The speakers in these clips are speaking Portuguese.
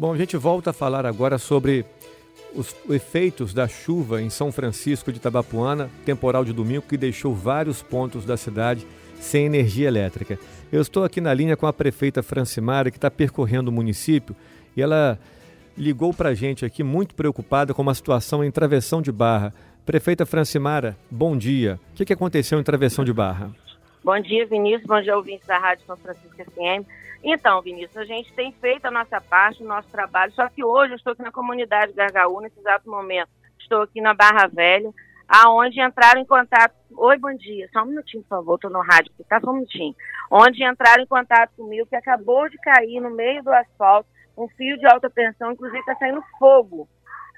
Bom, a gente volta a falar agora sobre os efeitos da chuva em São Francisco de Tabapuana, temporal de domingo, que deixou vários pontos da cidade sem energia elétrica. Eu estou aqui na linha com a prefeita Francimara, que está percorrendo o município, e ela ligou para a gente aqui muito preocupada com uma situação em Travessão de Barra. Prefeita Francimara, bom dia. O que, aconteceu em Travessão de Barra? Bom dia, Vinícius. Bom dia, ouvintes da Rádio São Francisco FM. Então, Vinícius, a gente tem feito a nossa parte, o nosso trabalho, só que hoje eu estou aqui na comunidade Gargaú, nesse exato momento. Estou aqui na Barra Velha, aonde entraram em contato. Oi, bom dia. Só um minutinho, por favor, estou no rádio aqui, tá? Só um minutinho. Onde entraram em contato comigo que acabou de cair no meio do asfalto um fio de alta tensão, inclusive está saindo fogo.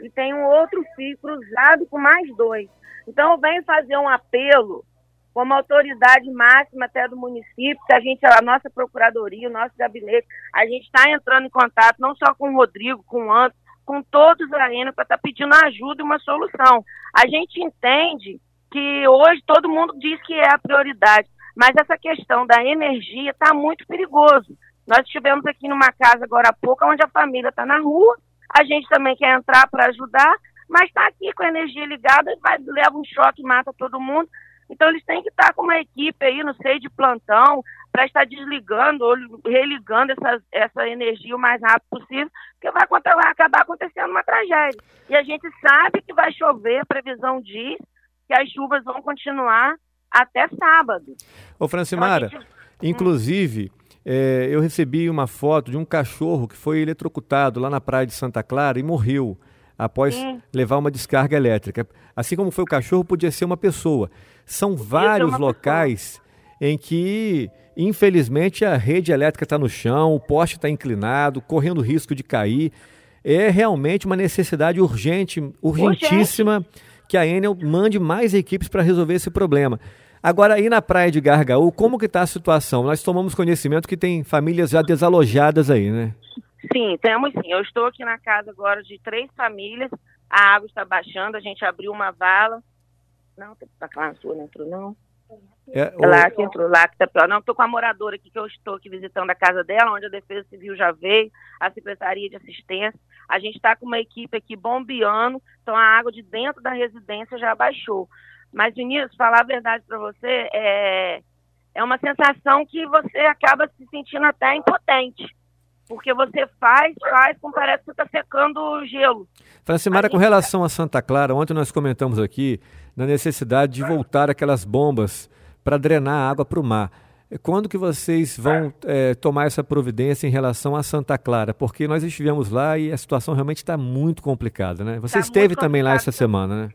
E tem um outro fio cruzado com mais dois. Então, eu venho fazer um apelo como autoridade máxima até do município, que a gente, a nossa procuradoria, o nosso gabinete, a gente está entrando em contato não só com o Rodrigo, com o Anderson, com todos a ENA para estar tá pedindo ajuda e uma solução. A gente entende que hoje todo mundo diz que é a prioridade, mas essa questão da energia está muito perigoso. Nós estivemos aqui numa casa agora há pouco, onde a família está na rua, a gente também quer entrar para ajudar, mas está aqui com a energia ligada, vai, leva um choque, mata todo mundo. Então eles têm que estar com uma equipe aí, não sei, de plantão, para estar desligando ou religando essa, essa energia o mais rápido possível, porque vai, vai acabar acontecendo uma tragédia. E a gente sabe que vai chover, a previsão diz que as chuvas vão continuar até sábado. Ô Francimara, então, gente... inclusive, é, eu recebi uma foto de um cachorro que foi eletrocutado lá na praia de Santa Clara e morreu após Sim. levar uma descarga elétrica. Assim como foi o cachorro, podia ser uma pessoa. São vários locais pessoa. em que, infelizmente, a rede elétrica está no chão, o poste está inclinado, correndo risco de cair. É realmente uma necessidade urgente, urgentíssima, Urgente. que a Enel mande mais equipes para resolver esse problema. Agora, aí na praia de Gargaú, como que está a situação? Nós tomamos conhecimento que tem famílias já desalojadas aí, né? Sim, temos sim. Eu estou aqui na casa agora de três famílias. A água está baixando, a gente abriu uma vala. Não, lá na sua, não entrou, não. É, o... Lá que entrou, lá que tá Não, estou com a moradora aqui que eu estou aqui visitando a casa dela, onde a Defesa Civil já veio, a Secretaria de Assistência. A gente está com uma equipe aqui bombeando, então a água de dentro da residência já baixou. Mas, Vinícius, falar a verdade para você, é, é uma sensação que você acaba se sentindo até impotente porque você faz, faz, como parece que está secando o gelo. Francimara, com relação a Santa Clara, ontem nós comentamos aqui na necessidade de voltar aquelas bombas para drenar a água para o mar. Quando que vocês vão é, tomar essa providência em relação a Santa Clara? Porque nós estivemos lá e a situação realmente está muito complicada, né? Você tá esteve também lá essa semana, né?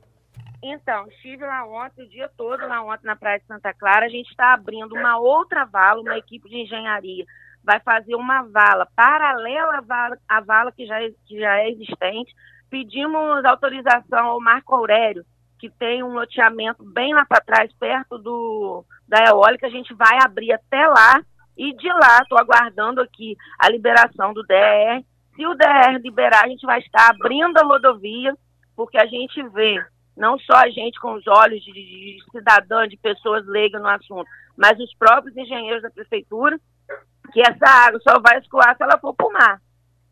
Então, estive lá ontem, o dia todo lá ontem na Praia de Santa Clara. A gente está abrindo uma outra vala, uma equipe de engenharia vai fazer uma vala paralela à vala, à vala que, já, que já é existente. Pedimos autorização ao Marco Aurélio, que tem um loteamento bem lá para trás, perto do, da eólica. A gente vai abrir até lá e de lá estou aguardando aqui a liberação do DR. Se o DR liberar, a gente vai estar abrindo a rodovia, porque a gente vê, não só a gente com os olhos de, de cidadã, de pessoas leigas no assunto, mas os próprios engenheiros da prefeitura, que essa água só vai escoar se ela for para o mar.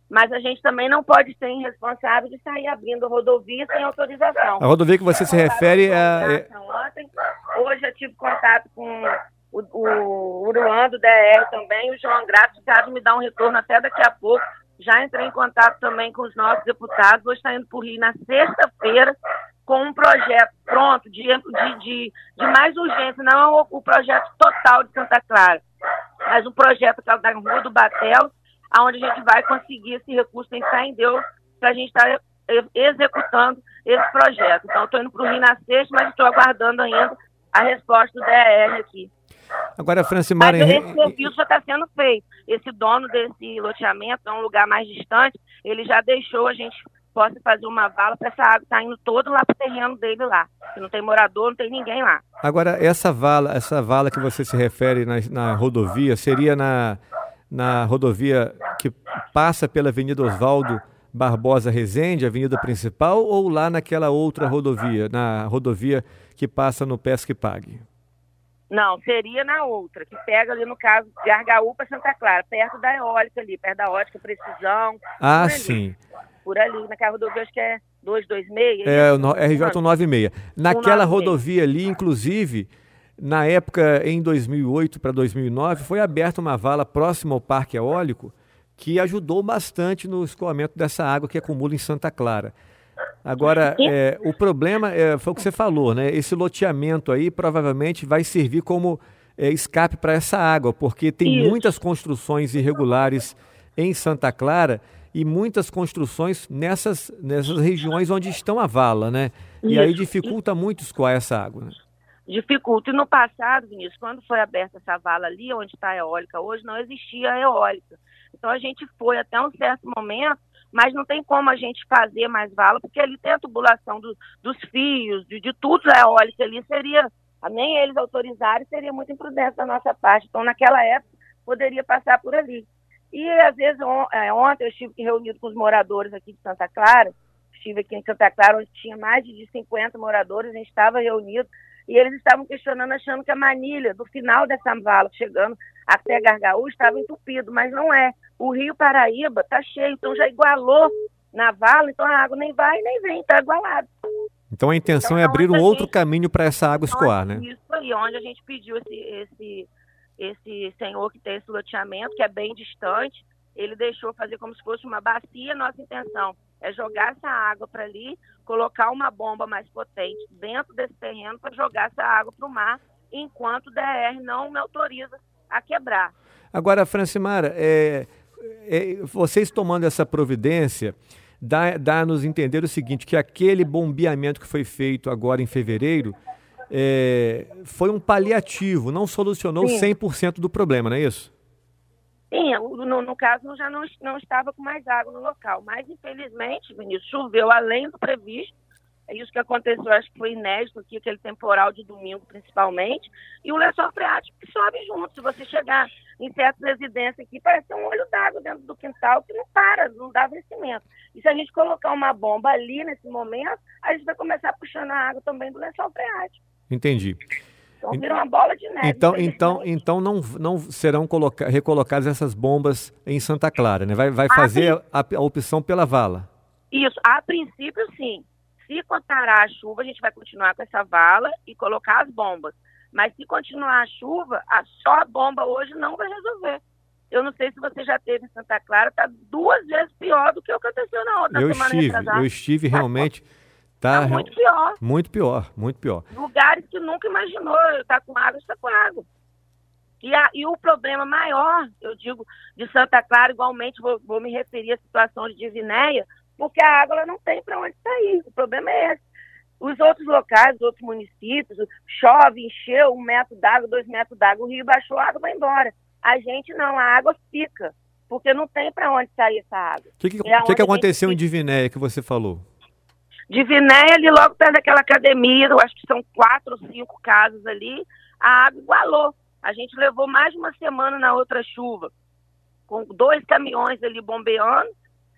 Mas a gente também não pode ser irresponsável de sair abrindo rodovia sem autorização. A rodovia que você se refere é... Ontem, hoje eu tive contato com o, o Uruan do DR também, o João Graça, caso me dar um retorno até daqui a pouco. Já entrei em contato também com os nossos deputados. Hoje está indo para o Rio na sexta-feira com um projeto pronto de, de, de, de mais urgência, não o, o projeto total de Santa Clara mas um projeto que é da Rua do Batel, onde a gente vai conseguir esse recurso, tem que estar em Deus, para a gente estar executando esse projeto. Então, estou indo para o Rio na sexta, mas estou aguardando ainda a resposta do DR aqui. Agora, Francimara... Mas esse serviço já está sendo feito. Esse dono desse loteamento, é um lugar mais distante, ele já deixou a gente possa fazer uma vala para essa água estar tá indo todo lá para o terreno dele lá. Não tem morador, não tem ninguém lá. Agora, essa vala, essa vala que você se refere na, na rodovia, seria na, na rodovia que passa pela Avenida Oswaldo Barbosa Rezende, avenida principal, ou lá naquela outra rodovia, na rodovia que passa no Pesque Pague? Não, seria na outra, que pega ali no caso de Argaú para Santa Clara, perto da eólica ali, perto da ótica Precisão. Ah, sim. Por ali, naquela rodovia, acho que é 226. É, o RJ 196. Naquela rodovia ali, inclusive, na época, em 2008 para 2009, foi aberta uma vala próxima ao Parque Eólico que ajudou bastante no escoamento dessa água que acumula em Santa Clara. Agora, é, o problema é, foi o que você falou, né? Esse loteamento aí provavelmente vai servir como é, escape para essa água, porque tem Isso. muitas construções irregulares em Santa Clara e muitas construções nessas, nessas regiões onde estão a vala, né? Isso. E aí dificulta muito escoar essa água. Né? Dificulta. E no passado, Vinícius, quando foi aberta essa vala ali, onde está a eólica hoje, não existia a eólica. Então a gente foi até um certo momento mas não tem como a gente fazer mais vala, porque ali tem a tubulação do, dos fios, de, de tudo eólico ali, seria, nem eles autorizarem, seria muito imprudente da nossa parte. Então, naquela época, poderia passar por ali. E, às vezes, on, é, ontem eu estive reunido com os moradores aqui de Santa Clara, estive aqui em Santa Clara, onde tinha mais de 50 moradores, a gente estava reunido, e eles estavam questionando, achando que a manilha do final dessa vala, chegando até Gargaú, estava entupido, mas não é o Rio Paraíba está cheio, então já igualou na vala, então a água nem vai nem vem, está igualado. Então a intenção então, é abrir um outro gente, caminho para essa água escoar, né? Isso aí, onde a gente pediu esse, esse, esse senhor que tem esse loteamento, que é bem distante, ele deixou fazer como se fosse uma bacia. Nossa intenção é jogar essa água para ali, colocar uma bomba mais potente dentro desse terreno para jogar essa água para o mar, enquanto o DR não me autoriza a quebrar. Agora, Francimara, é, é, vocês tomando essa providência, dá, dá entender o seguinte, que aquele bombeamento que foi feito agora em fevereiro é, foi um paliativo, não solucionou Sim. 100% do problema, não é isso? Sim, no, no caso já não, não estava com mais água no local, mas infelizmente, Vinícius, choveu além do previsto, é isso que aconteceu, acho que foi inédito aqui, aquele temporal de domingo principalmente, e o lençol freático que sobe junto. Se você chegar em certas residências aqui, parece um olho d'água dentro do quintal que não para, não dá vencimento. E se a gente colocar uma bomba ali nesse momento, a gente vai começar puxando a água também do lençol freático. Entendi. Então vira uma bola de neve. Então, então, então não, não serão recolocadas essas bombas em Santa Clara, né? Vai, vai fazer a, a opção pela vala. Isso, a princípio sim. Se parar a chuva, a gente vai continuar com essa vala e colocar as bombas. Mas se continuar a chuva, a só a bomba hoje não vai resolver. Eu não sei se você já teve em Santa Clara, está duas vezes pior do que aconteceu na outra eu semana estive. Eu estive realmente. Tá, tá muito pior. Muito pior, muito pior. Lugares que nunca imaginou estar tá com água, está com água. E, a, e o problema maior, eu digo, de Santa Clara, igualmente vou, vou me referir à situação de Divinéia, porque a água ela não tem para onde sair. O problema é esse. Os outros locais, os outros municípios, chove, encheu um metro d'água, dois metros d'água, o rio baixou, a água vai embora. A gente não, a água fica, porque não tem para onde sair essa água. O que, que, é que, que aconteceu em Divinéia que você falou? Divinéia, ali logo perto daquela academia, eu acho que são quatro ou cinco casas ali, a água igualou. A gente levou mais de uma semana na outra chuva, com dois caminhões ali bombeando,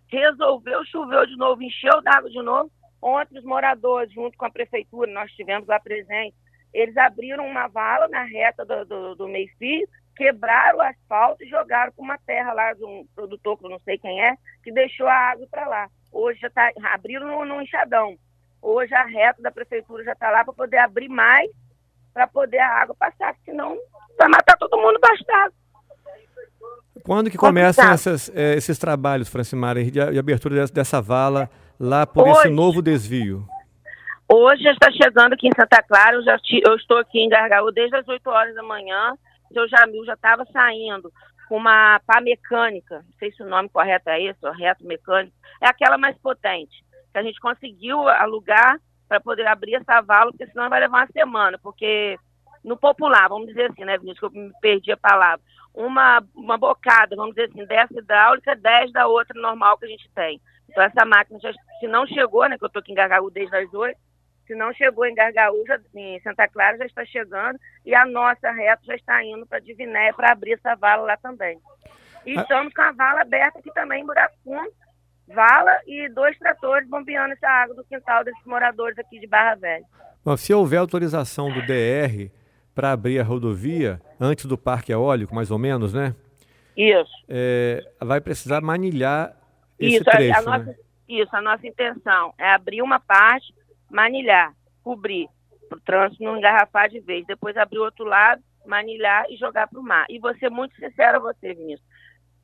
resolveu, choveu de novo, encheu d'água de novo. Ontem os moradores, junto com a prefeitura, nós tivemos lá presente, eles abriram uma vala na reta do, do, do meio-fio, quebraram o asfalto e jogaram para uma terra lá de um produtor, que eu não sei quem é, que deixou a água para lá. Hoje já está, abriram no, no enxadão. Hoje a reta da prefeitura já está lá para poder abrir mais, para poder a água passar, senão vai matar todo mundo bastante. Quando que começam essas, é, esses trabalhos, Francimara, de, de abertura dessa, dessa, vala lá por hoje, esse novo desvio? Hoje já está chegando aqui em Santa Clara, eu, já, eu estou aqui em Gargaú desde as 8 horas da manhã, o seu Jamil já estava saindo com uma pá mecânica, não sei se o nome correto é esse, reto mecânico, é aquela mais potente, que a gente conseguiu alugar para poder abrir essa vala, porque senão vai levar uma semana, porque no popular, vamos dizer assim, né, Vinícius, que eu me perdi a palavra, uma, uma bocada, vamos dizer assim, dessa hidráulica, 10 da outra normal que a gente tem. Então essa máquina, já, se não chegou, né, que eu estou aqui em Gargaú desde as 8, se não chegou em Gargaú, já, em Santa Clara já está chegando, e a nossa reta já está indo para Diviné para abrir essa vala lá também. E ah. estamos com a vala aberta aqui também em Buraco Fundo, vala e dois tratores bombeando essa água do quintal desses moradores aqui de Barra Velha. Bom, se houver autorização do DR para abrir a rodovia antes do parque eólico, mais ou menos, né? Isso. É, vai precisar manilhar esse isso, trecho, a, a nossa, né? Isso, a nossa intenção é abrir uma parte, manilhar, cobrir, para o trânsito não engarrafar de vez. Depois abrir o outro lado, manilhar e jogar para o mar. E ser muito sincera a você, Vinícius.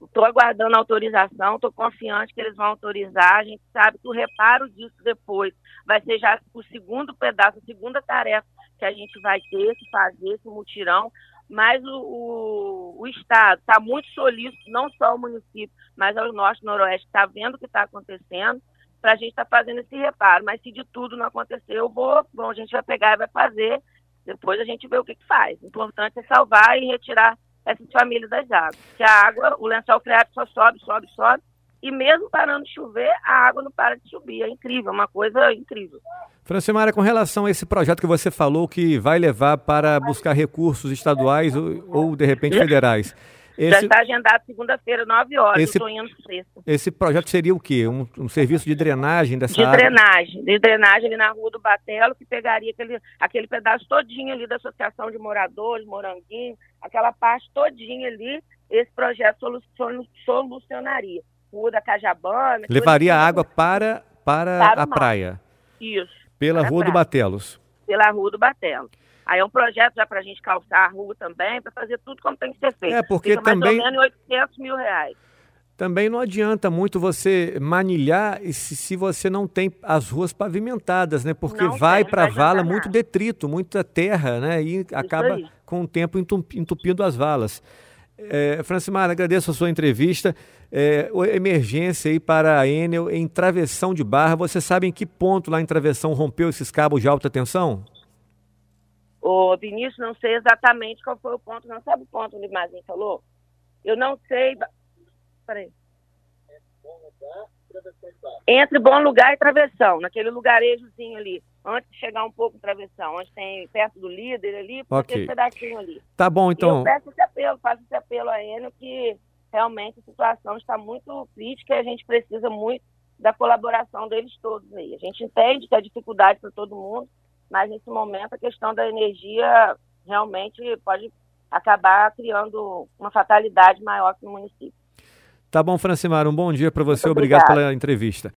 Estou aguardando autorização, estou confiante que eles vão autorizar. A gente sabe que o reparo disso depois vai ser já o segundo pedaço, a segunda tarefa que a gente vai ter que fazer esse mutirão. Mas o, o, o Estado está muito solícito, não só o município, mas o Norte Noroeste está vendo o que está acontecendo para a gente estar tá fazendo esse reparo. Mas se de tudo não acontecer, eu vou, bom, a gente vai pegar e vai fazer. Depois a gente vê o que, que faz. O importante é salvar e retirar essas famílias das águas. Que a água, o lençol freático só sobe, sobe, sobe. E mesmo parando de chover, a água não para de subir. É incrível, é uma coisa incrível. Francimara, com relação a esse projeto que você falou que vai levar para buscar recursos estaduais ou, ou de repente federais. Esse, Já está agendado segunda-feira, 9 horas. Esse, estou indo sexta. Esse projeto seria o quê? Um, um serviço de drenagem dessa de área? De drenagem. De drenagem ali na Rua do Batelo, que pegaria aquele, aquele pedaço todinho ali da Associação de Moradores, Moranguinho, aquela parte todinha ali, esse projeto solucionaria. Rua da Cajabana. Levaria assim. água para, para, para a praia. Isso. Pela Rua do Batelos. Pela Rua do Batelos. Aí é um projeto já para a gente calçar a rua também, para fazer tudo como tem que ser feito. É, porque Fica também... mais ou menos 800 mil reais. Também não adianta muito você manilhar se, se você não tem as ruas pavimentadas, né? Porque não vai para a vala muito detrito, muita terra, né? E acaba com o tempo entupindo as valas. É, Francimar, agradeço a sua entrevista. É, emergência aí para a Enel em Travessão de Barra. Você sabe em que ponto lá em Travessão rompeu esses cabos de alta tensão? Ô, Vinícius, não sei exatamente qual foi o ponto, não sabe o ponto onde o Mazinho falou? Eu não sei. Peraí. Entre bom lugar e travessão, naquele lugarejozinho ali, antes de chegar um pouco em travessão, onde tem perto do líder ali, okay. aquele pedacinho ali. Tá bom, então. E eu peço esse apelo, faço esse apelo a Enio que realmente a situação está muito crítica e a gente precisa muito da colaboração deles todos aí. A gente entende que é dificuldade para todo mundo, mas nesse momento a questão da energia realmente pode acabar criando uma fatalidade maior no município. Tá bom, Francimar, um bom dia para você. Obrigado pela entrevista.